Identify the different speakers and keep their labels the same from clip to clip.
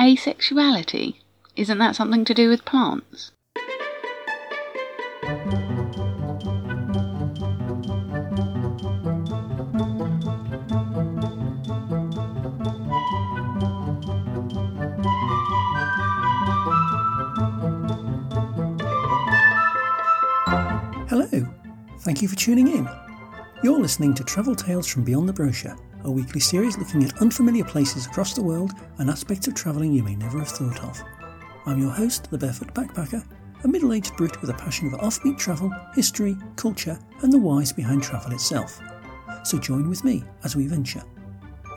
Speaker 1: Asexuality? Isn't that something to do with plants?
Speaker 2: Hello, thank you for tuning in. You're listening to Travel Tales from Beyond the Brochure, a weekly series looking at unfamiliar places across the world and aspects of travelling you may never have thought of. I'm your host, the Barefoot Backpacker, a middle aged Brit with a passion for offbeat travel, history, culture, and the whys behind travel itself. So join with me as we venture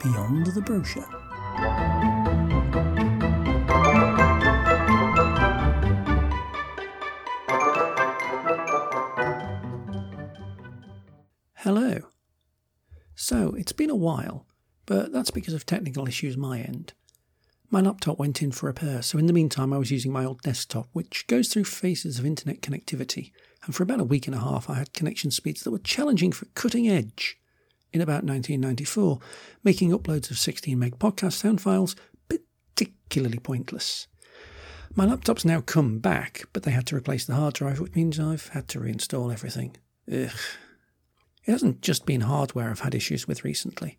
Speaker 2: beyond the brochure. It's been a while, but that's because of technical issues my end. My laptop went in for repair, so in the meantime I was using my old desktop, which goes through phases of internet connectivity, and for about a week and a half I had connection speeds that were challenging for cutting edge. In about 1994, making uploads of 16 meg podcast sound files particularly pointless. My laptop's now come back, but they had to replace the hard drive, which means I've had to reinstall everything. Ugh. It hasn't just been hardware I've had issues with recently.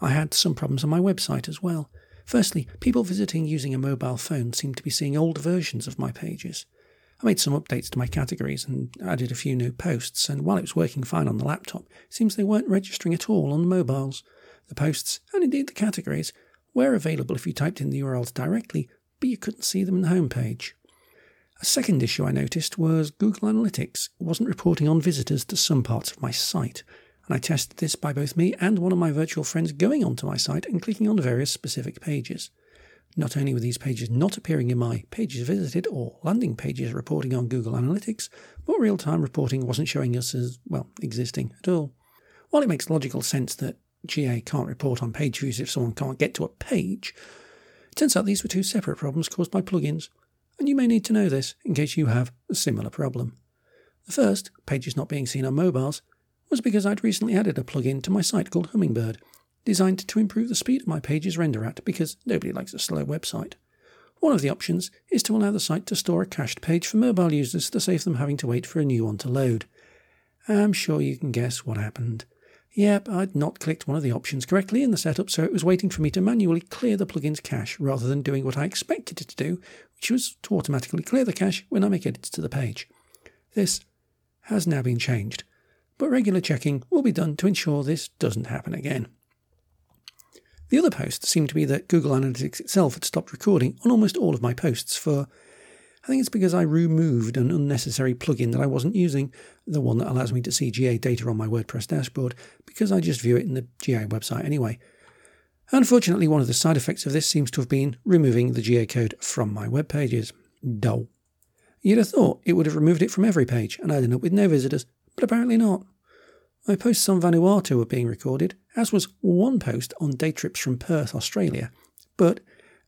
Speaker 2: I had some problems on my website as well. Firstly, people visiting using a mobile phone seem to be seeing old versions of my pages. I made some updates to my categories and added a few new posts, and while it was working fine on the laptop, it seems they weren't registering at all on the mobiles. The posts, and indeed the categories, were available if you typed in the URLs directly, but you couldn't see them in the homepage. A second issue I noticed was Google Analytics wasn't reporting on visitors to some parts of my site, and I tested this by both me and one of my virtual friends going onto my site and clicking on various specific pages. Not only were these pages not appearing in my pages visited or landing pages reporting on Google Analytics, but real time reporting wasn't showing us as, well, existing at all. While it makes logical sense that GA can't report on page views if someone can't get to a page, it turns out these were two separate problems caused by plugins, and you may need to know this in case you have a similar problem. The first, pages not being seen on mobiles, was because I'd recently added a plugin to my site called Hummingbird, designed to improve the speed of my pages render at because nobody likes a slow website. One of the options is to allow the site to store a cached page for mobile users to save them having to wait for a new one to load. I'm sure you can guess what happened. Yep, I'd not clicked one of the options correctly in the setup, so it was waiting for me to manually clear the plugin's cache rather than doing what I expected it to do, which was to automatically clear the cache when I make edits to the page. This has now been changed, but regular checking will be done to ensure this doesn't happen again. The other post seemed to be that Google Analytics itself had stopped recording on almost all of my posts for I think it's because I removed an unnecessary plugin that I wasn't using, the one that allows me to see GA data on my WordPress dashboard, because I just view it in the GA website anyway. Unfortunately, one of the side effects of this seems to have been removing the GA code from my web pages. Dull. You'd have thought it would have removed it from every page, and I'd end up with no visitors, but apparently not. My posts on Vanuatu were being recorded, as was one post on day trips from Perth, Australia. But,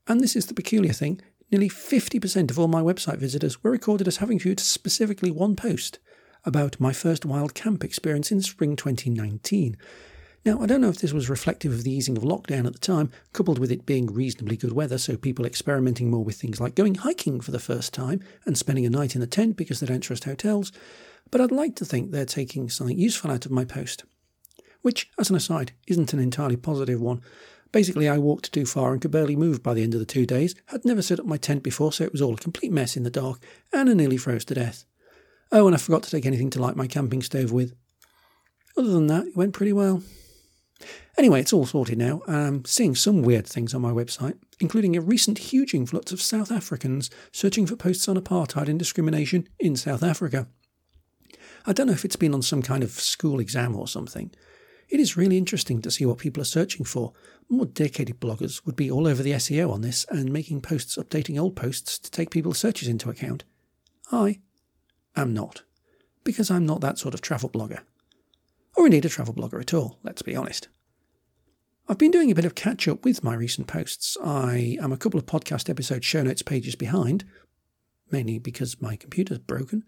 Speaker 2: and this is the peculiar thing, nearly 50% of all my website visitors were recorded as having viewed specifically one post about my first wild camp experience in spring 2019. Now, I don't know if this was reflective of the easing of lockdown at the time, coupled with it being reasonably good weather, so people experimenting more with things like going hiking for the first time and spending a night in a tent because they don't trust hotels, but I'd like to think they're taking something useful out of my post. Which, as an aside, isn't an entirely positive one. Basically, I walked too far and could barely move by the end of the two days, had never set up my tent before, so it was all a complete mess in the dark, and I nearly froze to death. Oh, and I forgot to take anything to light my camping stove with. Other than that, it went pretty well. Anyway, it's all sorted now. I'm seeing some weird things on my website, including a recent huge influx of South Africans searching for posts on apartheid and discrimination in South Africa. I don't know if it's been on some kind of school exam or something. It is really interesting to see what people are searching for. More dedicated bloggers would be all over the SEO on this and making posts updating old posts to take people's searches into account. I am not, because I'm not that sort of travel blogger. Or indeed a travel blogger at all, let's be honest. I've been doing a bit of catch up with my recent posts. I am a couple of podcast episode show notes pages behind, mainly because my computer's broken,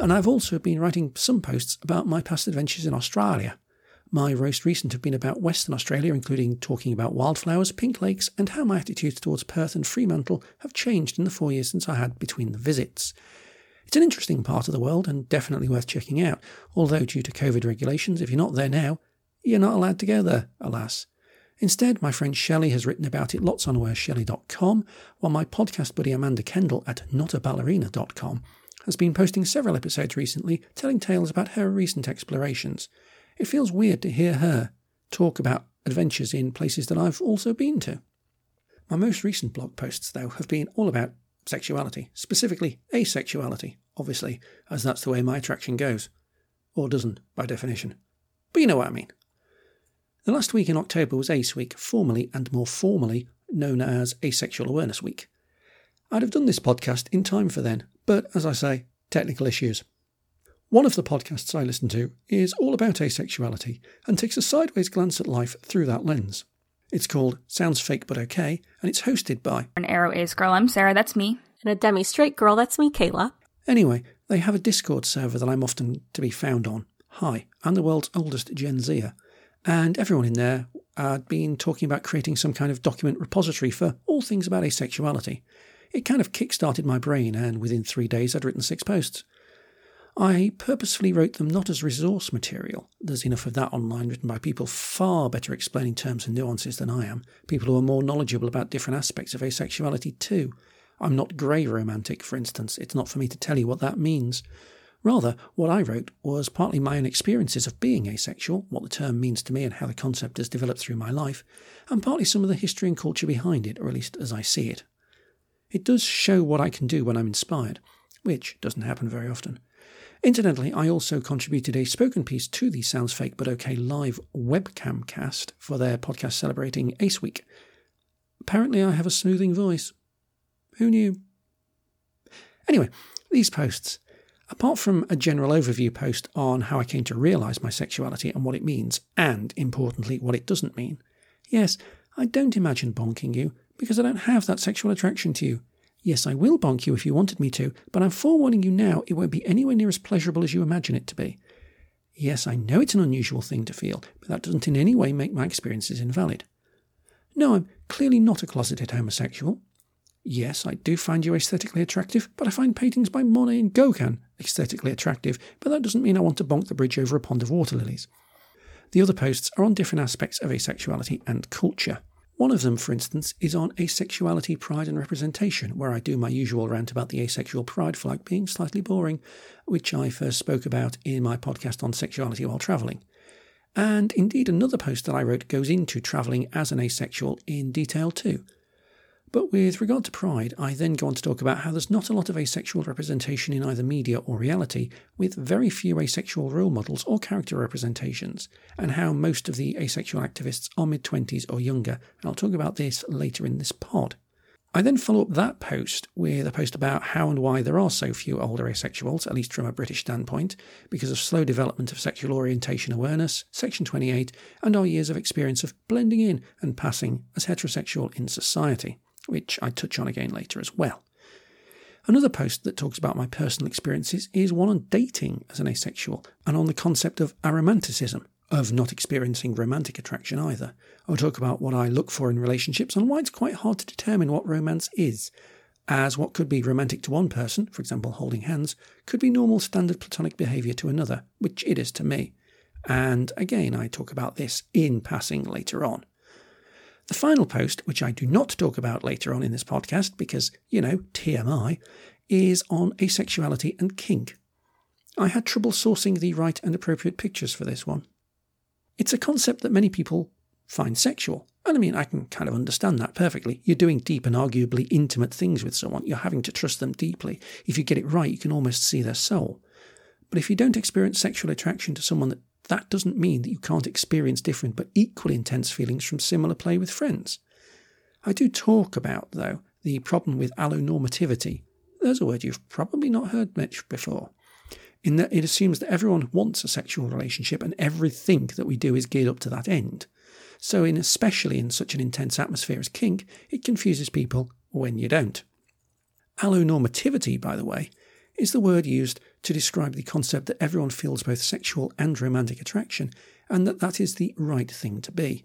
Speaker 2: and I've also been writing some posts about my past adventures in Australia. My most recent have been about Western Australia, including talking about wildflowers, pink lakes, and how my attitudes towards Perth and Fremantle have changed in the four years since I had between the visits. It's an interesting part of the world and definitely worth checking out, although due to COVID regulations, if you're not there now, you're not allowed to go there, alas. Instead, my friend Shelley has written about it lots on where'shelley.com, while my podcast buddy Amanda Kendall at notaballerina.com has been posting several episodes recently telling tales about her recent explorations. It feels weird to hear her talk about adventures in places that I've also been to. My most recent blog posts, though, have been all about sexuality, specifically asexuality, obviously, as that's the way my attraction goes. Or doesn't, by definition. But you know what I mean. The last week in October was Ace Week, formally and more formally known as Asexual Awareness Week. I'd have done this podcast in time for then, but as I say, technical issues. One of the podcasts I listen to is all about asexuality and takes a sideways glance at life through that lens. It's called Sounds Fake But Okay, and it's hosted by
Speaker 3: An aro ace girl. I'm Sarah. That's me.
Speaker 4: And a demi straight girl. That's me, Kayla.
Speaker 2: Anyway, they have a Discord server that I'm often to be found on. Hi, I'm the world's oldest Gen Zer, and everyone in there had been talking about creating some kind of document repository for all things about asexuality. It kind of kick started my brain, and within three days I'd written six posts. I purposefully wrote them not as resource material. There's enough of that online written by people far better explaining terms and nuances than I am, people who are more knowledgeable about different aspects of asexuality too. I'm not grey romantic, for instance. It's not for me to tell you what that means. Rather, what I wrote was partly my own experiences of being asexual, what the term means to me and how the concept has developed through my life, and partly some of the history and culture behind it, or at least as I see it. It does show what I can do when I'm inspired, which doesn't happen very often. Incidentally, I also contributed a spoken piece to the Sounds Fake But OK live webcam cast for their podcast celebrating Ace Week. Apparently, I have a smoothing voice. Who knew? Anyway, these posts. Apart from a general overview post on how I came to realise my sexuality and what it means, and importantly, what it doesn't mean, yes, I don't imagine bonking you because I don't have that sexual attraction to you. Yes, I will bonk you if you wanted me to, but I'm forewarning you now it won't be anywhere near as pleasurable as you imagine it to be. Yes, I know it's an unusual thing to feel, but that doesn't in any way make my experiences invalid. No, I'm clearly not a closeted homosexual. Yes, I do find you aesthetically attractive, but I find paintings by Monet and Gauguin aesthetically attractive, but that doesn't mean I want to bonk the bridge over a pond of water lilies. The other posts are on different aspects of asexuality and culture. One of them, for instance, is on asexuality, pride, and representation, where I do my usual rant about the asexual pride flag being slightly boring, which I first spoke about in my podcast on sexuality while travelling. And indeed, another post that I wrote goes into travelling as an asexual in detail too. But with regard to pride, I then go on to talk about how there's not a lot of asexual representation in either media or reality, with very few asexual role models or character representations, and how most of the asexual activists are mid 20s or younger, and I'll talk about this later in this pod. I then follow up that post with a post about how and why there are so few older asexuals, at least from a British standpoint, because of slow development of sexual orientation awareness, Section 28, and our years of experience of blending in and passing as heterosexual in society which I touch on again later as well. Another post that talks about my personal experiences is one on dating as an asexual and on the concept of aromanticism, of not experiencing romantic attraction either. I'll talk about what I look for in relationships and why it's quite hard to determine what romance is, as what could be romantic to one person, for example holding hands, could be normal standard platonic behaviour to another, which it is to me. And again, I talk about this in passing later on. The final post, which I do not talk about later on in this podcast because, you know, TMI, is on asexuality and kink. I had trouble sourcing the right and appropriate pictures for this one. It's a concept that many people find sexual. And I mean, I can kind of understand that perfectly. You're doing deep and arguably intimate things with someone. You're having to trust them deeply. If you get it right, you can almost see their soul. But if you don't experience sexual attraction to someone that that doesn't mean that you can't experience different but equally intense feelings from similar play with friends. I do talk about, though, the problem with allonormativity. There's a word you've probably not heard much before. In that it assumes that everyone wants a sexual relationship and everything that we do is geared up to that end. So, in especially in such an intense atmosphere as kink, it confuses people when you don't. Allonormativity, by the way, is the word used to describe the concept that everyone feels both sexual and romantic attraction, and that that is the right thing to be.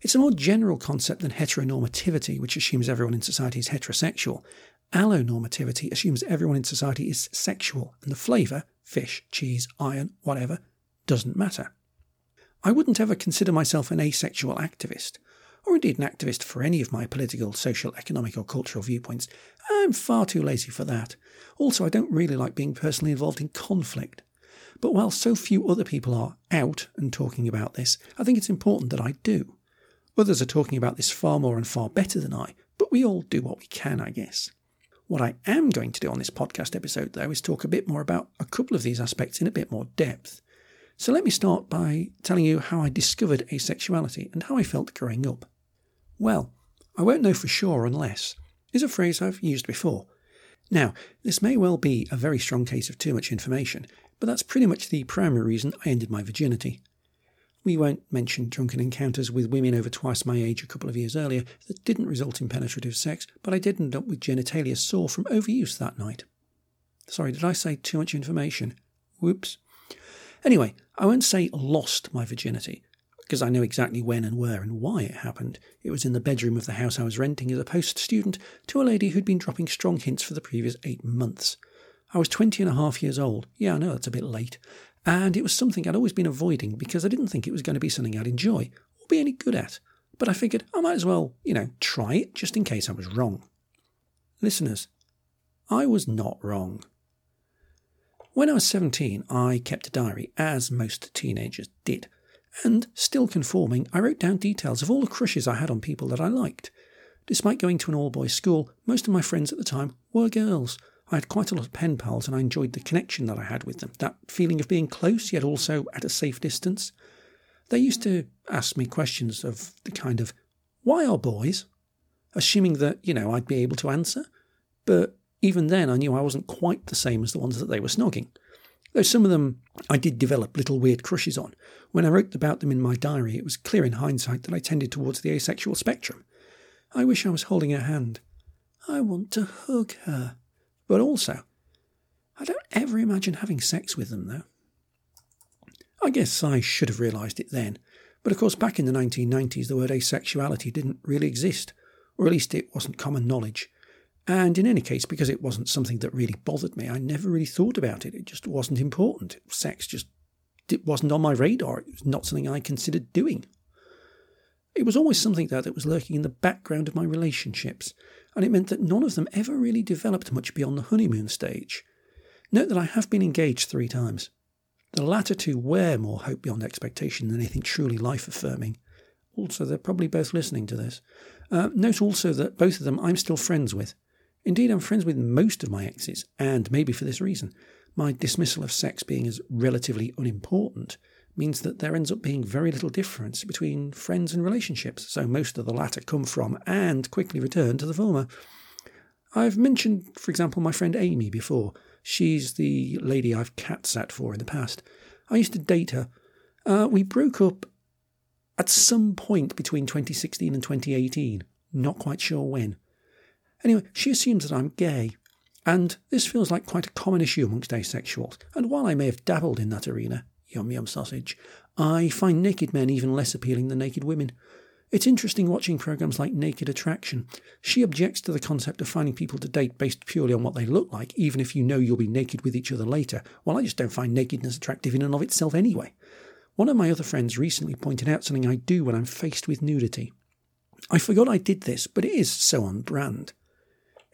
Speaker 2: It's a more general concept than heteronormativity, which assumes everyone in society is heterosexual. Allonormativity assumes everyone in society is sexual, and the flavour fish, cheese, iron, whatever doesn't matter. I wouldn't ever consider myself an asexual activist, or indeed an activist for any of my political, social, economic, or cultural viewpoints. I'm far too lazy for that. Also, I don't really like being personally involved in conflict. But while so few other people are out and talking about this, I think it's important that I do. Others are talking about this far more and far better than I, but we all do what we can, I guess. What I am going to do on this podcast episode, though, is talk a bit more about a couple of these aspects in a bit more depth. So let me start by telling you how I discovered asexuality and how I felt growing up. Well, I won't know for sure unless is a phrase I've used before. Now, this may well be a very strong case of too much information, but that's pretty much the primary reason I ended my virginity. We won't mention drunken encounters with women over twice my age a couple of years earlier that didn't result in penetrative sex, but I did end up with genitalia sore from overuse that night. Sorry, did I say too much information? Whoops. Anyway, I won't say lost my virginity, because I know exactly when and where and why it happened. It was in the bedroom of the house I was renting as a post student to a lady who'd been dropping strong hints for the previous eight months. I was twenty and a half years old. Yeah, I know that's a bit late, and it was something I'd always been avoiding because I didn't think it was going to be something I'd enjoy or be any good at. But I figured I might as well, you know, try it just in case I was wrong. Listeners, I was not wrong. When I was 17, I kept a diary, as most teenagers did. And, still conforming, I wrote down details of all the crushes I had on people that I liked. Despite going to an all boys school, most of my friends at the time were girls, I had quite a lot of pen pals and I enjoyed the connection that I had with them, that feeling of being close yet also at a safe distance. They used to ask me questions of the kind of, why are boys? Assuming that, you know, I'd be able to answer. But even then, I knew I wasn't quite the same as the ones that they were snogging. Though some of them I did develop little weird crushes on. When I wrote about them in my diary, it was clear in hindsight that I tended towards the asexual spectrum. I wish I was holding her hand. I want to hug her. But also, I don't ever imagine having sex with them, though. I guess I should have realised it then, but of course, back in the 1990s, the word asexuality didn't really exist, or at least it wasn't common knowledge. And in any case, because it wasn't something that really bothered me, I never really thought about it. It just wasn't important. Sex just it wasn't on my radar. It was not something I considered doing. It was always something that was lurking in the background of my relationships, and it meant that none of them ever really developed much beyond the honeymoon stage. Note that I have been engaged three times. The latter two were more hope beyond expectation than anything truly life affirming. Also, they're probably both listening to this. Uh, note also that both of them I'm still friends with. Indeed, I'm friends with most of my exes, and maybe for this reason. My dismissal of sex being as relatively unimportant means that there ends up being very little difference between friends and relationships, so most of the latter come from and quickly return to the former. I've mentioned, for example, my friend Amy before. She's the lady I've cat sat for in the past. I used to date her. Uh, we broke up at some point between 2016 and 2018. Not quite sure when. Anyway, she assumes that I'm gay. And this feels like quite a common issue amongst asexuals. And while I may have dabbled in that arena, Yum yum sausage. I find naked men even less appealing than naked women. It's interesting watching programs like Naked Attraction. She objects to the concept of finding people to date based purely on what they look like, even if you know you'll be naked with each other later. Well, I just don't find nakedness attractive in and of itself anyway. One of my other friends recently pointed out something I do when I'm faced with nudity. I forgot I did this, but it is so on brand.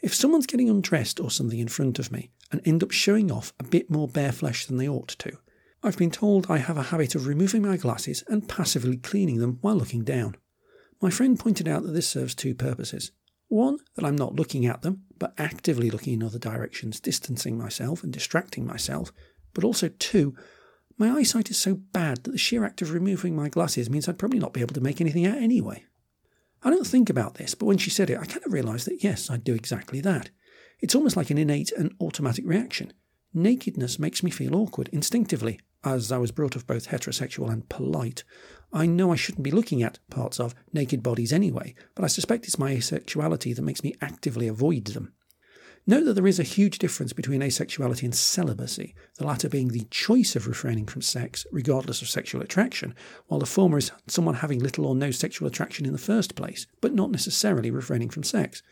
Speaker 2: If someone's getting undressed or something in front of me and end up showing off a bit more bare flesh than they ought to, I've been told I have a habit of removing my glasses and passively cleaning them while looking down. My friend pointed out that this serves two purposes. One, that I'm not looking at them, but actively looking in other directions, distancing myself and distracting myself. But also, two, my eyesight is so bad that the sheer act of removing my glasses means I'd probably not be able to make anything out anyway. I don't think about this, but when she said it, I kind of realised that yes, I'd do exactly that. It's almost like an innate and automatic reaction. Nakedness makes me feel awkward instinctively, as I was brought up both heterosexual and polite, I know I shouldn't be looking at parts of naked bodies anyway, but I suspect it's my asexuality that makes me actively avoid them. Note that there is a huge difference between asexuality and celibacy, the latter being the choice of refraining from sex, regardless of sexual attraction, while the former is someone having little or no sexual attraction in the first place, but not necessarily refraining from sex.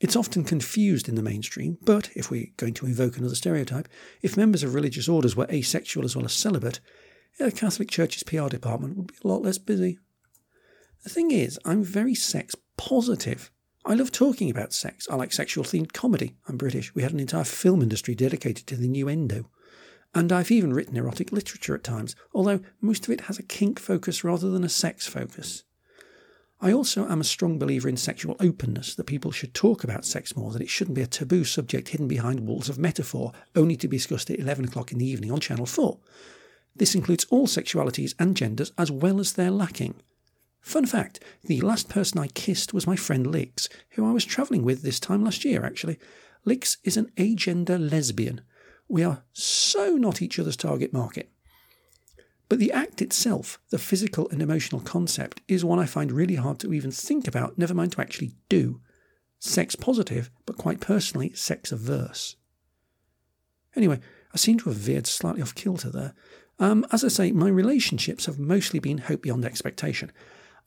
Speaker 2: It's often confused in the mainstream, but if we're going to invoke another stereotype, if members of religious orders were asexual as well as celibate, the Catholic Church's PR department would be a lot less busy. The thing is, I'm very sex positive. I love talking about sex. I like sexual themed comedy. I'm British. We had an entire film industry dedicated to the innuendo. And I've even written erotic literature at times, although most of it has a kink focus rather than a sex focus. I also am a strong believer in sexual openness, that people should talk about sex more, that it shouldn't be a taboo subject hidden behind walls of metaphor, only to be discussed at 11 o'clock in the evening on Channel 4. This includes all sexualities and genders as well as their lacking. Fun fact the last person I kissed was my friend Lix, who I was travelling with this time last year, actually. Lix is an agender lesbian. We are so not each other's target market. But the act itself, the physical and emotional concept, is one I find really hard to even think about, never mind to actually do. Sex positive, but quite personally, sex averse. Anyway, I seem to have veered slightly off kilter there. Um, as I say, my relationships have mostly been hope beyond expectation.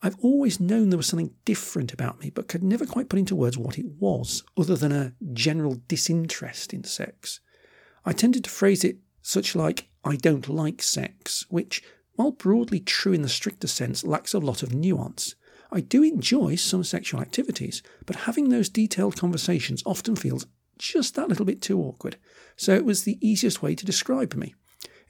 Speaker 2: I've always known there was something different about me, but could never quite put into words what it was, other than a general disinterest in sex. I tended to phrase it such like, I don't like sex, which, while broadly true in the stricter sense, lacks a lot of nuance. I do enjoy some sexual activities, but having those detailed conversations often feels just that little bit too awkward, so it was the easiest way to describe me.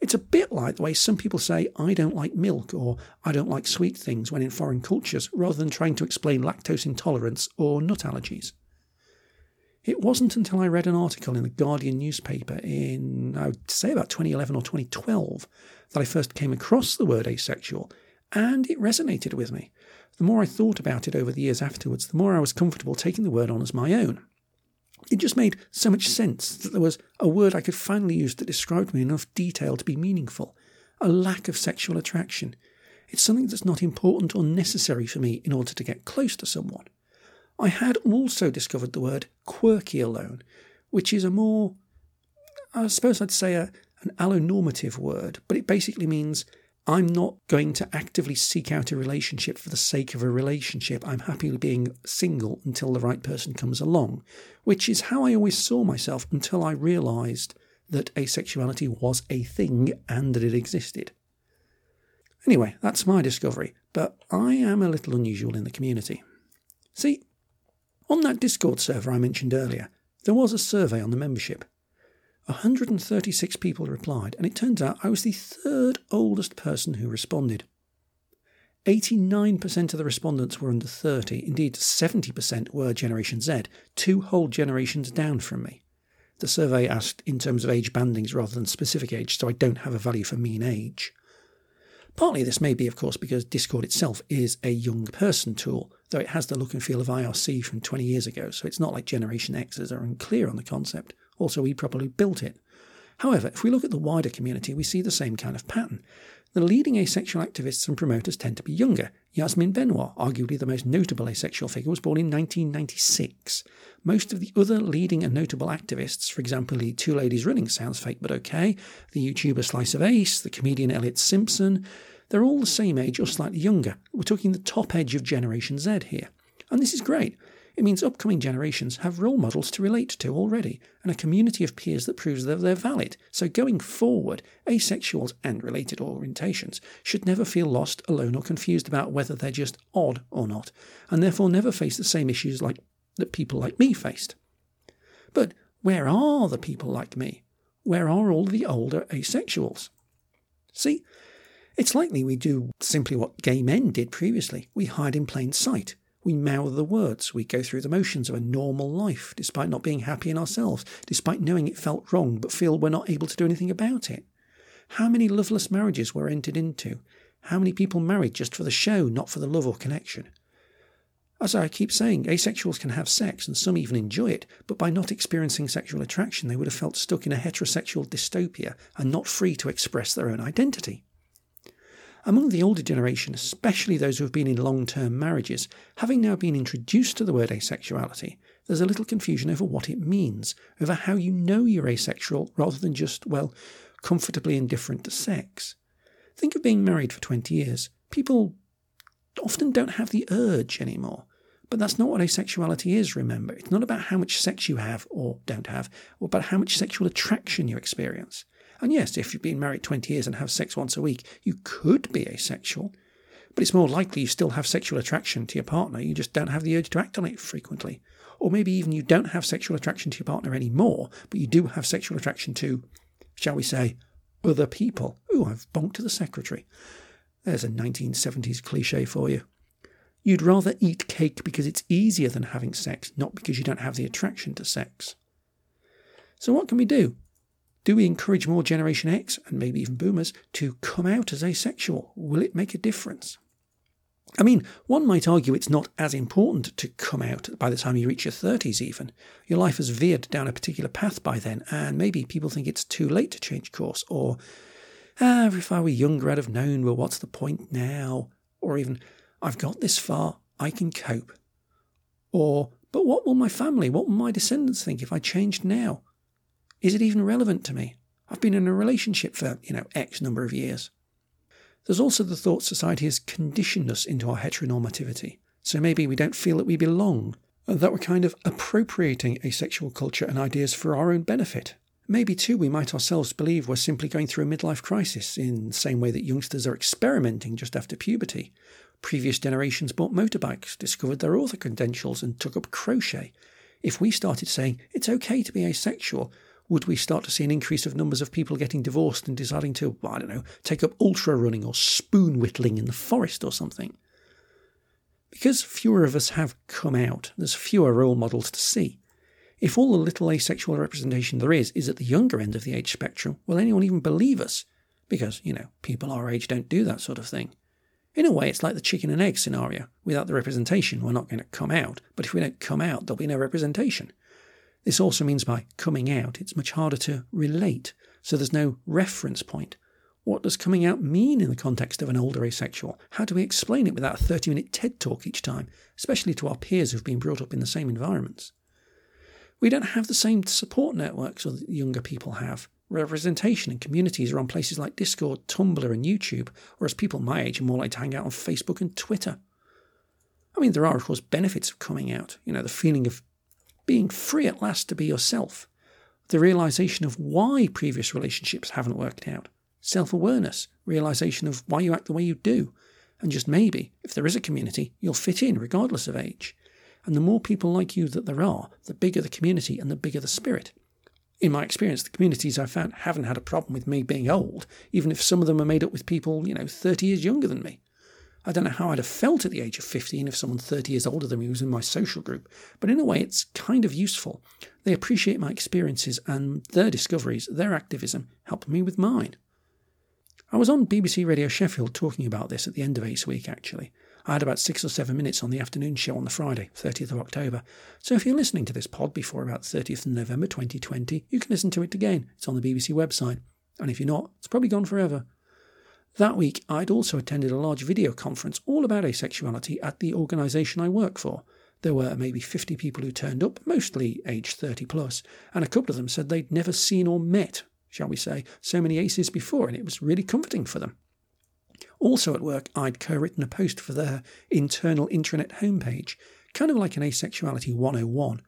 Speaker 2: It's a bit like the way some people say, I don't like milk or I don't like sweet things when in foreign cultures, rather than trying to explain lactose intolerance or nut allergies. It wasn't until I read an article in the Guardian newspaper in, I would say, about 2011 or 2012 that I first came across the word asexual, and it resonated with me. The more I thought about it over the years afterwards, the more I was comfortable taking the word on as my own. It just made so much sense that there was a word I could finally use that described me in enough detail to be meaningful. A lack of sexual attraction. It's something that's not important or necessary for me in order to get close to someone. I had also discovered the word quirky alone, which is a more, I suppose I'd say, a, an allonormative word, but it basically means I'm not going to actively seek out a relationship for the sake of a relationship. I'm happy being single until the right person comes along, which is how I always saw myself until I realised that asexuality was a thing and that it existed. Anyway, that's my discovery, but I am a little unusual in the community. See, on that Discord server I mentioned earlier, there was a survey on the membership. 136 people replied, and it turns out I was the third oldest person who responded. 89% of the respondents were under 30, indeed, 70% were Generation Z, two whole generations down from me. The survey asked in terms of age bandings rather than specific age, so I don't have a value for mean age. Partly this may be, of course, because Discord itself is a young person tool, though it has the look and feel of IRC from 20 years ago, so it's not like Generation Xers are unclear on the concept. Also, we probably built it. However, if we look at the wider community, we see the same kind of pattern. The leading asexual activists and promoters tend to be younger. Yasmin Benoit, arguably the most notable asexual figure, was born in 1996. Most of the other leading and notable activists, for example, the Two Ladies Running Sounds Fake But Okay, the YouTuber Slice of Ace, the comedian Elliot Simpson, they're all the same age or slightly younger. We're talking the top edge of Generation Z here. And this is great. It means upcoming generations have role models to relate to already, and a community of peers that proves that they're valid. So going forward, asexuals and related orientations should never feel lost, alone, or confused about whether they're just odd or not, and therefore never face the same issues like that people like me faced. But where are the people like me? Where are all the older asexuals? See, it's likely we do simply what gay men did previously. We hide in plain sight. We mouth the words. We go through the motions of a normal life, despite not being happy in ourselves, despite knowing it felt wrong, but feel we're not able to do anything about it. How many loveless marriages were entered into? How many people married just for the show, not for the love or connection? As I keep saying, asexuals can have sex, and some even enjoy it, but by not experiencing sexual attraction, they would have felt stuck in a heterosexual dystopia and not free to express their own identity. Among the older generation, especially those who have been in long term marriages, having now been introduced to the word asexuality, there's a little confusion over what it means, over how you know you're asexual rather than just, well, comfortably indifferent to sex. Think of being married for 20 years. People often don't have the urge anymore. But that's not what asexuality is, remember. It's not about how much sex you have or don't have, or about how much sexual attraction you experience. And yes, if you've been married 20 years and have sex once a week, you could be asexual. But it's more likely you still have sexual attraction to your partner, you just don't have the urge to act on it frequently. Or maybe even you don't have sexual attraction to your partner anymore, but you do have sexual attraction to, shall we say, other people. Ooh, I've bonked to the secretary. There's a 1970s cliche for you. You'd rather eat cake because it's easier than having sex, not because you don't have the attraction to sex. So, what can we do? Do we encourage more Generation X, and maybe even boomers, to come out as asexual? Will it make a difference? I mean, one might argue it's not as important to come out by the time you reach your 30s, even. Your life has veered down a particular path by then, and maybe people think it's too late to change course, or, ah, if I were younger, I'd have known, well, what's the point now? Or even, I've got this far, I can cope. Or, but what will my family, what will my descendants think if I changed now? Is it even relevant to me? I've been in a relationship for, you know, X number of years. There's also the thought society has conditioned us into our heteronormativity. So maybe we don't feel that we belong, that we're kind of appropriating asexual culture and ideas for our own benefit. Maybe too, we might ourselves believe we're simply going through a midlife crisis in the same way that youngsters are experimenting just after puberty, Previous generations bought motorbikes, discovered their author credentials, and took up crochet. If we started saying it's okay to be asexual, would we start to see an increase of numbers of people getting divorced and deciding to, I don't know, take up ultra running or spoon whittling in the forest or something? Because fewer of us have come out, there's fewer role models to see. If all the little asexual representation there is is at the younger end of the age spectrum, will anyone even believe us? Because, you know, people our age don't do that sort of thing. In a way, it's like the chicken and egg scenario. Without the representation, we're not going to come out. But if we don't come out, there'll be no representation. This also means by coming out, it's much harder to relate. So there's no reference point. What does coming out mean in the context of an older asexual? How do we explain it without a 30 minute TED talk each time, especially to our peers who've been brought up in the same environments? We don't have the same support networks that younger people have representation and communities are on places like Discord, Tumblr, and YouTube, whereas people my age are more like to hang out on Facebook and Twitter. I mean, there are, of course, benefits of coming out. You know, the feeling of being free at last to be yourself, the realization of why previous relationships haven't worked out, self awareness, realization of why you act the way you do, and just maybe, if there is a community, you'll fit in regardless of age. And the more people like you that there are, the bigger the community and the bigger the spirit in my experience, the communities I've found haven't had a problem with me being old, even if some of them are made up with people, you know, 30 years younger than me. I don't know how I'd have felt at the age of 15 if someone 30 years older than me was in my social group, but in a way it's kind of useful. They appreciate my experiences and their discoveries, their activism, helped me with mine. I was on BBC Radio Sheffield talking about this at the end of Ace Week, actually, I had about six or seven minutes on the afternoon show on the Friday, 30th of October. So if you're listening to this pod before about 30th of November 2020, you can listen to it again. It's on the BBC website. And if you're not, it's probably gone forever. That week, I'd also attended a large video conference all about asexuality at the organisation I work for. There were maybe 50 people who turned up, mostly aged 30 plus, and a couple of them said they'd never seen or met, shall we say, so many aces before, and it was really comforting for them. Also at work, I'd co written a post for their internal intranet homepage, kind of like an Asexuality 101,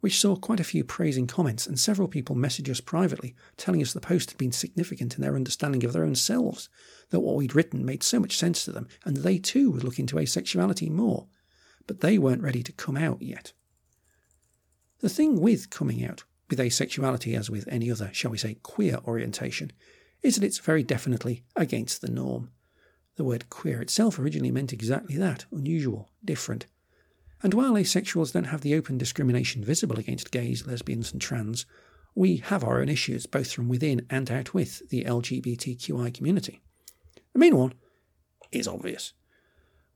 Speaker 2: which saw quite a few praising comments, and several people messaged us privately, telling us the post had been significant in their understanding of their own selves, that what we'd written made so much sense to them, and they too would look into asexuality more. But they weren't ready to come out yet. The thing with coming out, with asexuality as with any other, shall we say, queer orientation, is that it's very definitely against the norm. The word queer itself originally meant exactly that unusual, different. And while asexuals don't have the open discrimination visible against gays, lesbians, and trans, we have our own issues, both from within and out with the LGBTQI community. The main one is obvious.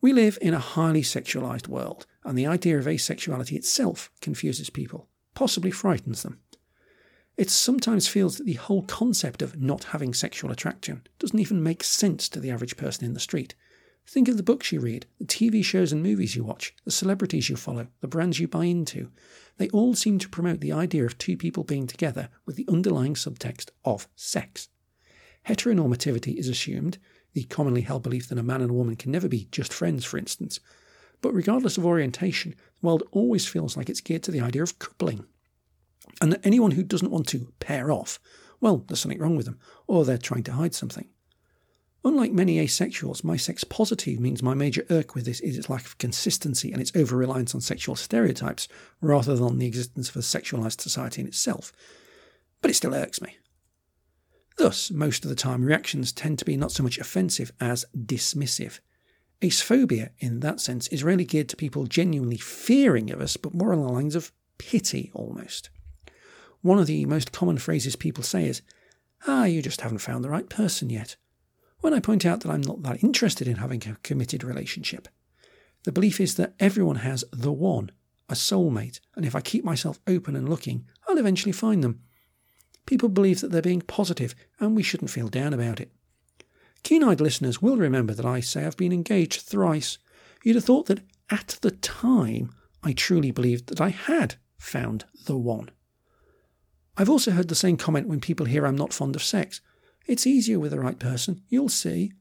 Speaker 2: We live in a highly sexualized world, and the idea of asexuality itself confuses people, possibly frightens them. It sometimes feels that the whole concept of not having sexual attraction doesn't even make sense to the average person in the street. Think of the books you read, the TV shows and movies you watch, the celebrities you follow, the brands you buy into. They all seem to promote the idea of two people being together with the underlying subtext of sex. Heteronormativity is assumed, the commonly held belief that a man and a woman can never be just friends, for instance. But regardless of orientation, the world always feels like it's geared to the idea of coupling. And that anyone who doesn't want to pair off, well, there's something wrong with them, or they're trying to hide something. Unlike many asexuals, my sex positive means my major irk with this is its lack of consistency and its over reliance on sexual stereotypes rather than the existence of a sexualized society in itself. But it still irks me. Thus, most of the time, reactions tend to be not so much offensive as dismissive. Acephobia, in that sense, is rarely geared to people genuinely fearing of us, but more along the lines of pity almost. One of the most common phrases people say is, Ah, you just haven't found the right person yet when I point out that I'm not that interested in having a committed relationship. The belief is that everyone has the one, a soulmate, and if I keep myself open and looking, I'll eventually find them. People believe that they're being positive, and we shouldn't feel down about it. Keen eyed listeners will remember that I say I've been engaged thrice. You'd have thought that at the time I truly believed that I had found the one. I've also heard the same comment when people hear I'm not fond of sex. It's easier with the right person, you'll see.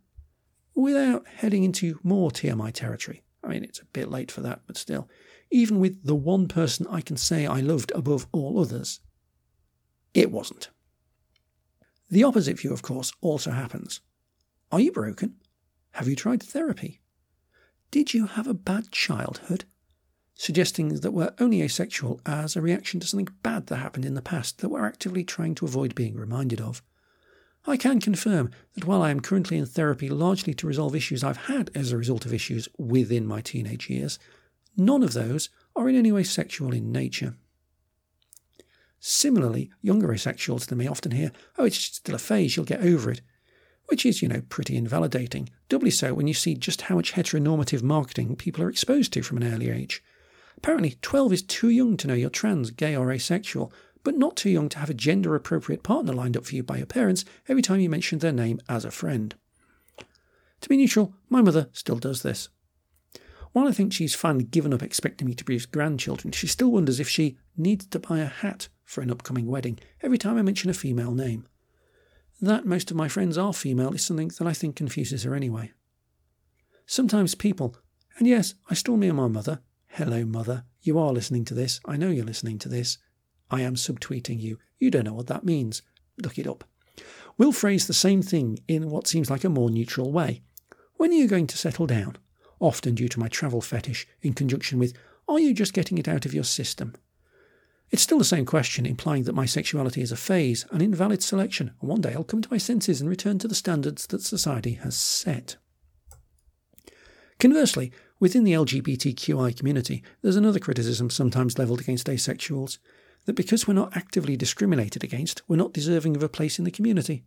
Speaker 2: Without heading into more TMI territory. I mean, it's a bit late for that, but still. Even with the one person I can say I loved above all others, it wasn't. The opposite view, of course, also happens. Are you broken? Have you tried therapy? Did you have a bad childhood? Suggesting that we're only asexual as a reaction to something bad that happened in the past that we're actively trying to avoid being reminded of. I can confirm that while I am currently in therapy largely to resolve issues I've had as a result of issues within my teenage years, none of those are in any way sexual in nature. Similarly, younger asexuals than me often hear, oh, it's still a phase, you'll get over it, which is, you know, pretty invalidating, doubly so when you see just how much heteronormative marketing people are exposed to from an early age. Apparently, 12 is too young to know you're trans, gay, or asexual, but not too young to have a gender appropriate partner lined up for you by your parents every time you mention their name as a friend. To be neutral, my mother still does this. While I think she's finally given up expecting me to produce grandchildren, she still wonders if she needs to buy a hat for an upcoming wedding every time I mention a female name. That most of my friends are female is something that I think confuses her anyway. Sometimes people, and yes, I still mean my mother, hello mother, you are listening to this, I know you're listening to this, I am subtweeting you. You don't know what that means. Look it up. We'll phrase the same thing in what seems like a more neutral way. When are you going to settle down? Often due to my travel fetish, in conjunction with, are you just getting it out of your system? It's still the same question, implying that my sexuality is a phase, an invalid selection, and one day I'll come to my senses and return to the standards that society has set. Conversely, within the LGBTQI community, there's another criticism sometimes levelled against asexuals that because we're not actively discriminated against, we're not deserving of a place in the community.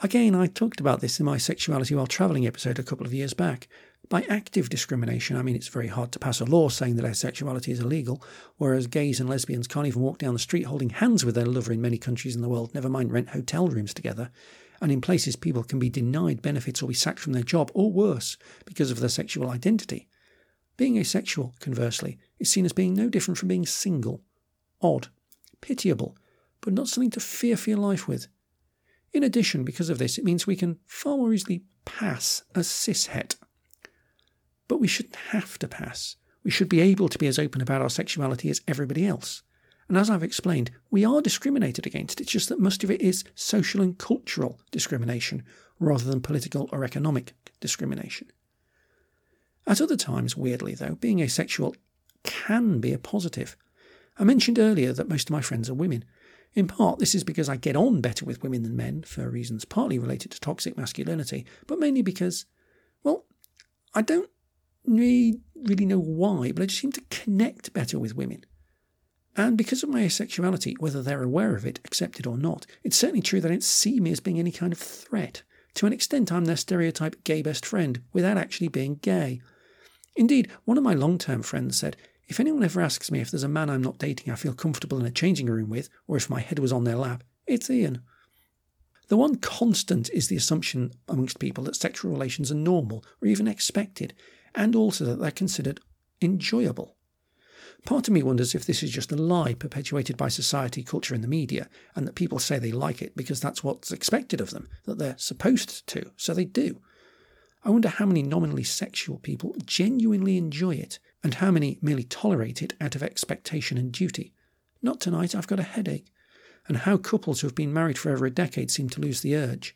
Speaker 2: Again, I talked about this in my Sexuality While Travelling episode a couple of years back. By active discrimination, I mean it's very hard to pass a law saying that asexuality is illegal, whereas gays and lesbians can't even walk down the street holding hands with their lover in many countries in the world, never mind rent hotel rooms together. And in places, people can be denied benefits or be sacked from their job, or worse, because of their sexual identity. Being asexual, conversely, is seen as being no different from being single odd, pitiable, but not something to fear for your life with. In addition, because of this, it means we can far more easily pass as cishet. But we shouldn't have to pass. We should be able to be as open about our sexuality as everybody else. And as I've explained, we are discriminated against. It's just that most of it is social and cultural discrimination rather than political or economic discrimination. At other times, weirdly though, being asexual can be a positive. I mentioned earlier that most of my friends are women. In part, this is because I get on better with women than men for reasons partly related to toxic masculinity, but mainly because, well, I don't really, know why, but I just seem to connect better with women. And because of my asexuality, whether they're aware of it, accept it or not, it's certainly true they don't see me as being any kind of threat. To an extent, I'm their stereotype gay best friend without actually being gay. Indeed, one of my long term friends said, if anyone ever asks me if there's a man I'm not dating I feel comfortable in a changing room with, or if my head was on their lap, it's Ian. The one constant is the assumption amongst people that sexual relations are normal or even expected, and also that they're considered enjoyable. Part of me wonders if this is just a lie perpetuated by society, culture, and the media, and that people say they like it because that's what's expected of them, that they're supposed to, so they do. I wonder how many nominally sexual people genuinely enjoy it, and how many merely tolerate it out of expectation and duty. Not tonight, I've got a headache. And how couples who have been married for over a decade seem to lose the urge.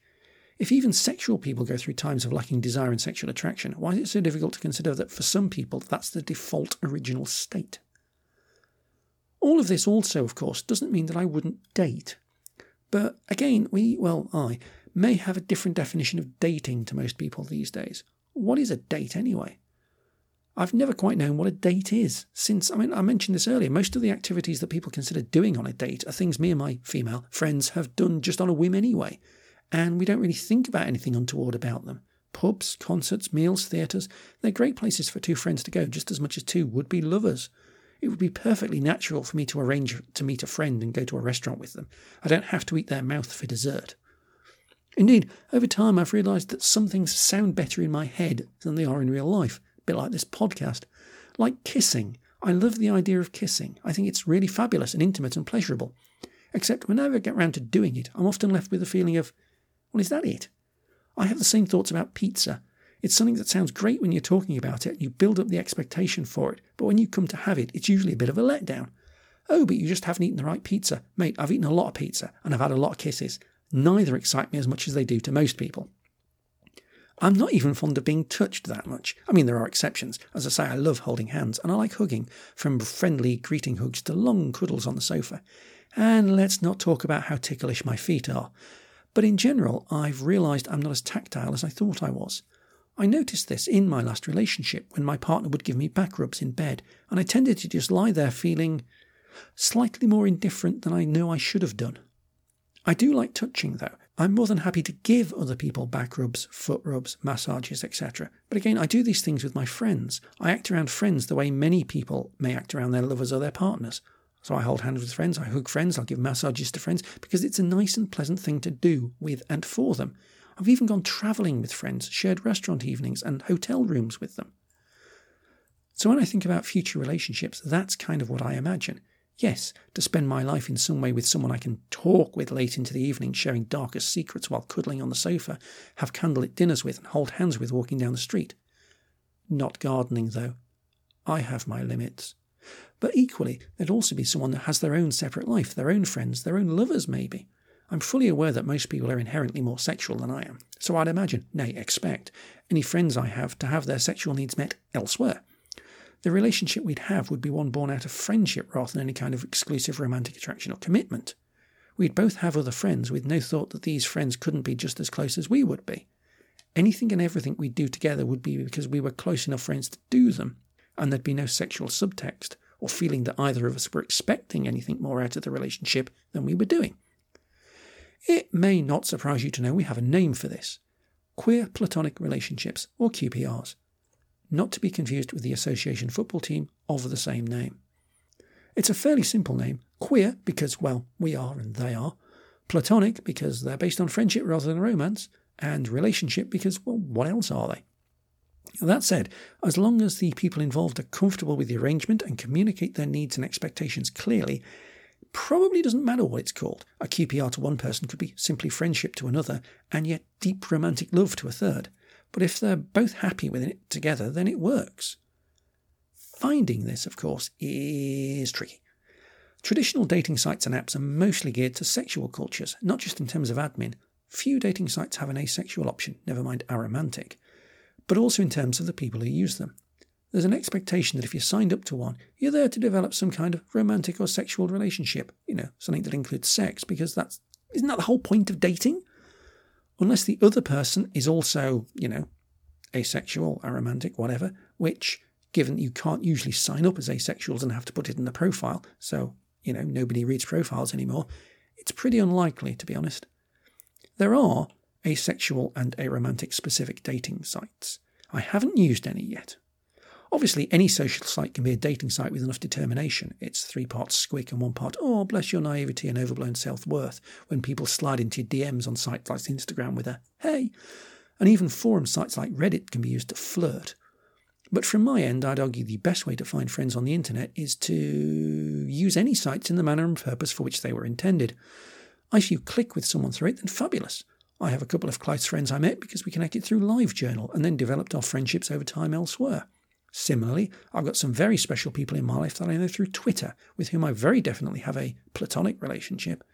Speaker 2: If even sexual people go through times of lacking desire and sexual attraction, why is it so difficult to consider that for some people that's the default original state? All of this also, of course, doesn't mean that I wouldn't date. But again, we, well, I, may have a different definition of dating to most people these days. What is a date anyway? I've never quite known what a date is since, I mean, I mentioned this earlier. Most of the activities that people consider doing on a date are things me and my female friends have done just on a whim anyway. And we don't really think about anything untoward about them. Pubs, concerts, meals, theatres, they're great places for two friends to go just as much as two would be lovers. It would be perfectly natural for me to arrange to meet a friend and go to a restaurant with them. I don't have to eat their mouth for dessert. Indeed, over time I've realised that some things sound better in my head than they are in real life, a bit like this podcast. Like kissing. I love the idea of kissing. I think it's really fabulous and intimate and pleasurable. Except whenever I get round to doing it, I'm often left with a feeling of, well, is that it? I have the same thoughts about pizza. It's something that sounds great when you're talking about it, you build up the expectation for it, but when you come to have it, it's usually a bit of a letdown. Oh, but you just haven't eaten the right pizza. Mate, I've eaten a lot of pizza, and I've had a lot of kisses. Neither excite me as much as they do to most people. I'm not even fond of being touched that much. I mean, there are exceptions. As I say, I love holding hands, and I like hugging, from friendly greeting hugs to long cuddles on the sofa. And let's not talk about how ticklish my feet are. But in general, I've realised I'm not as tactile as I thought I was. I noticed this in my last relationship when my partner would give me back rubs in bed, and I tended to just lie there feeling slightly more indifferent than I know I should have done. I do like touching though. I'm more than happy to give other people back rubs, foot rubs, massages, etc. But again, I do these things with my friends. I act around friends the way many people may act around their lovers or their partners. So I hold hands with friends, I hug friends, I'll give massages to friends because it's a nice and pleasant thing to do with and for them. I've even gone travelling with friends, shared restaurant evenings, and hotel rooms with them. So when I think about future relationships, that's kind of what I imagine. Yes, to spend my life in some way with someone I can talk with late into the evening, sharing darkest secrets while cuddling on the sofa, have candlelit dinners with, and hold hands with walking down the street. Not gardening, though. I have my limits. But equally, there'd also be someone that has their own separate life, their own friends, their own lovers, maybe. I'm fully aware that most people are inherently more sexual than I am, so I'd imagine, nay, expect, any friends I have to have their sexual needs met elsewhere. The relationship we'd have would be one born out of friendship rather than any kind of exclusive romantic attraction or commitment. We'd both have other friends with no thought that these friends couldn't be just as close as we would be. Anything and everything we'd do together would be because we were close enough friends to do them, and there'd be no sexual subtext or feeling that either of us were expecting anything more out of the relationship than we were doing. It may not surprise you to know we have a name for this queer platonic relationships, or QPRs, not to be confused with the association football team of the same name. It's a fairly simple name queer because, well, we are and they are, platonic because they're based on friendship rather than romance, and relationship because, well, what else are they? That said, as long as the people involved are comfortable with the arrangement and communicate their needs and expectations clearly, probably doesn't matter what it's called. A QPR to one person could be simply friendship to another, and yet deep romantic love to a third. But if they're both happy with it together, then it works. Finding this, of course, is tricky. Traditional dating sites and apps are mostly geared to sexual cultures, not just in terms of admin. Few dating sites have an asexual option, never mind aromantic, but also in terms of the people who use them. There's an expectation that if you're signed up to one, you're there to develop some kind of romantic or sexual relationship, you know, something that includes sex, because that's isn't that the whole point of dating? Unless the other person is also, you know, asexual, aromantic, whatever, which, given you can't usually sign up as asexuals and have to put it in the profile, so, you know, nobody reads profiles anymore, it's pretty unlikely, to be honest. There are asexual and aromantic specific dating sites. I haven't used any yet. Obviously, any social site can be a dating site with enough determination. It's three parts squick and one part, oh, bless your naivety and overblown self worth, when people slide into DMs on sites like Instagram with a hey. And even forum sites like Reddit can be used to flirt. But from my end, I'd argue the best way to find friends on the internet is to use any sites in the manner and purpose for which they were intended. If you click with someone through it, then fabulous. I have a couple of close friends I met because we connected through LiveJournal and then developed our friendships over time elsewhere. Similarly, I've got some very special people in my life that I know through Twitter, with whom I very definitely have a platonic relationship.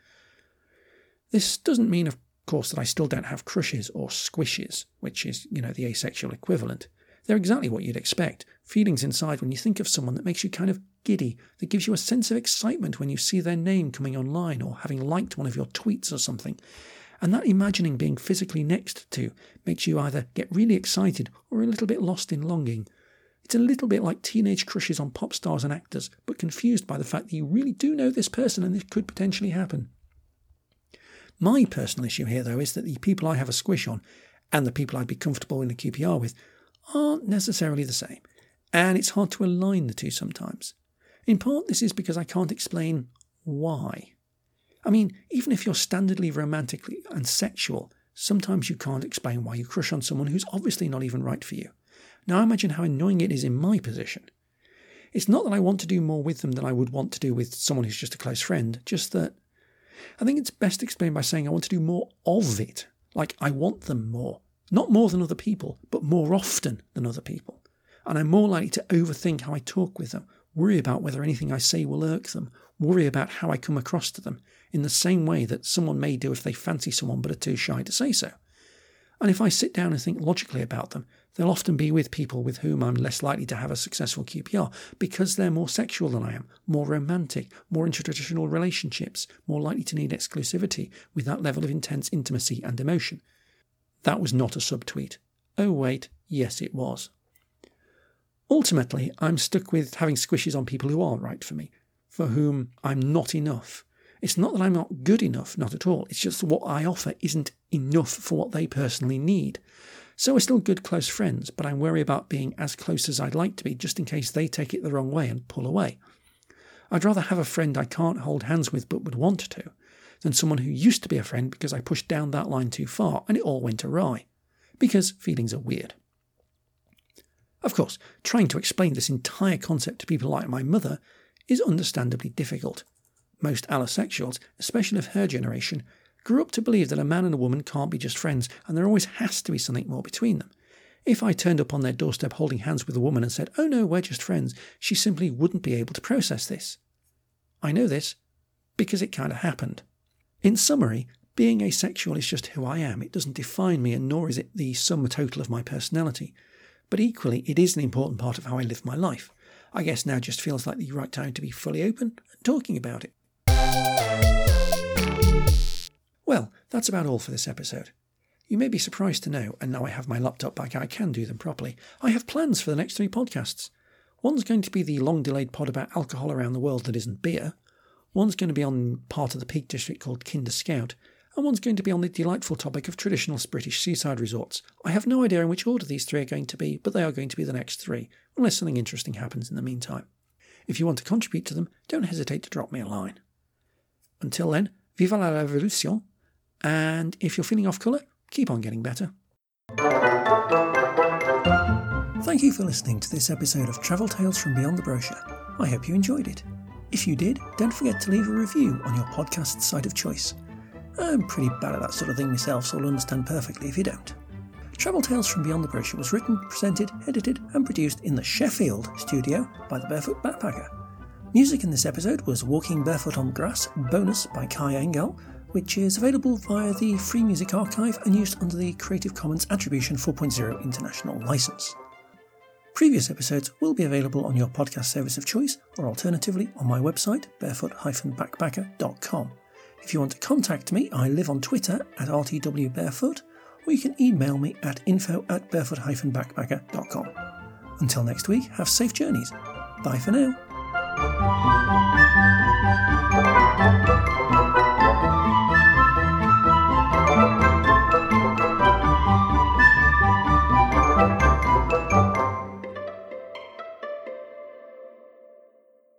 Speaker 2: This doesn't mean, of course, that I still don't have crushes or squishes, which is, you know, the asexual equivalent. They're exactly what you'd expect feelings inside when you think of someone that makes you kind of giddy, that gives you a sense of excitement when you see their name coming online or having liked one of your tweets or something. And that imagining being physically next to makes you either get really excited or a little bit lost in longing. It's a little bit like teenage crushes on pop stars and actors, but confused by the fact that you really do know this person and this could potentially happen. My personal issue here, though, is that the people I have a squish on and the people I'd be comfortable in a QPR with aren't necessarily the same, and it's hard to align the two sometimes. In part, this is because I can't explain why. I mean, even if you're standardly romantically and sexual, sometimes you can't explain why you crush on someone who's obviously not even right for you. Now imagine how annoying it is in my position. It's not that I want to do more with them than I would want to do with someone who's just a close friend, just that I think it's best explained by saying I want to do more of it. Like I want them more. Not more than other people, but more often than other people. And I'm more likely to overthink how I talk with them, worry about whether anything I say will irk them, worry about how I come across to them, in the same way that someone may do if they fancy someone but are too shy to say so. And if I sit down and think logically about them, they'll often be with people with whom I'm less likely to have a successful QPR because they're more sexual than I am, more romantic, more into traditional relationships, more likely to need exclusivity with that level of intense intimacy and emotion. That was not a subtweet. Oh, wait, yes, it was. Ultimately, I'm stuck with having squishes on people who aren't right for me, for whom I'm not enough, it's not that I'm not good enough, not at all. It's just what I offer isn't enough for what they personally need. So we're still good close friends, but I'm worry about being as close as I'd like to be just in case they take it the wrong way and pull away. I'd rather have a friend I can't hold hands with but would want to than someone who used to be a friend because I pushed down that line too far and it all went awry. Because feelings are weird. Of course, trying to explain this entire concept to people like my mother is understandably difficult most allosexuals, especially of her generation, grew up to believe that a man and a woman can't be just friends and there always has to be something more between them. If I turned up on their doorstep holding hands with a woman and said, Oh no, we're just friends, she simply wouldn't be able to process this. I know this because it kind of happened. In summary, being asexual is just who I am. It doesn't define me, and nor is it the sum total of my personality. But equally, it is an important part of how I live my life. I guess now just feels like the right time to be fully open and talking about it. Well, that's about all for this episode. You may be surprised to know, and now I have my laptop back, I can do them properly. I have plans for the next three podcasts. One's going to be the long delayed pod about alcohol around the world that isn't beer. One's going to be on part of the Peak District called Kinder Scout. And one's going to be on the delightful topic of traditional British seaside resorts. I have no idea in which order these three are going to be, but they are going to be the next three, unless something interesting happens in the meantime. If you want to contribute to them, don't hesitate to drop me a line. Until then, viva la revolution, and if you're feeling off colour, keep on getting better. Thank you for listening to this episode of Travel Tales from Beyond the Brochure. I hope you enjoyed it. If you did, don't forget to leave a review on your podcast site of choice. I'm pretty bad at that sort of thing myself, so I'll understand perfectly if you don't. Travel Tales from Beyond the Brochure was written, presented, edited, and produced in the Sheffield studio by the Barefoot Backpacker. Music in this episode was Walking Barefoot on Grass, bonus by Kai Engel, which is available via the Free Music Archive and used under the Creative Commons Attribution 4.0 International License. Previous episodes will be available on your podcast service of choice or alternatively on my website, barefoot-backpacker.com. If you want to contact me, I live on Twitter at rtwbarefoot or you can email me at info at barefoot-backpacker.com. Until next week, have safe journeys. Bye for now.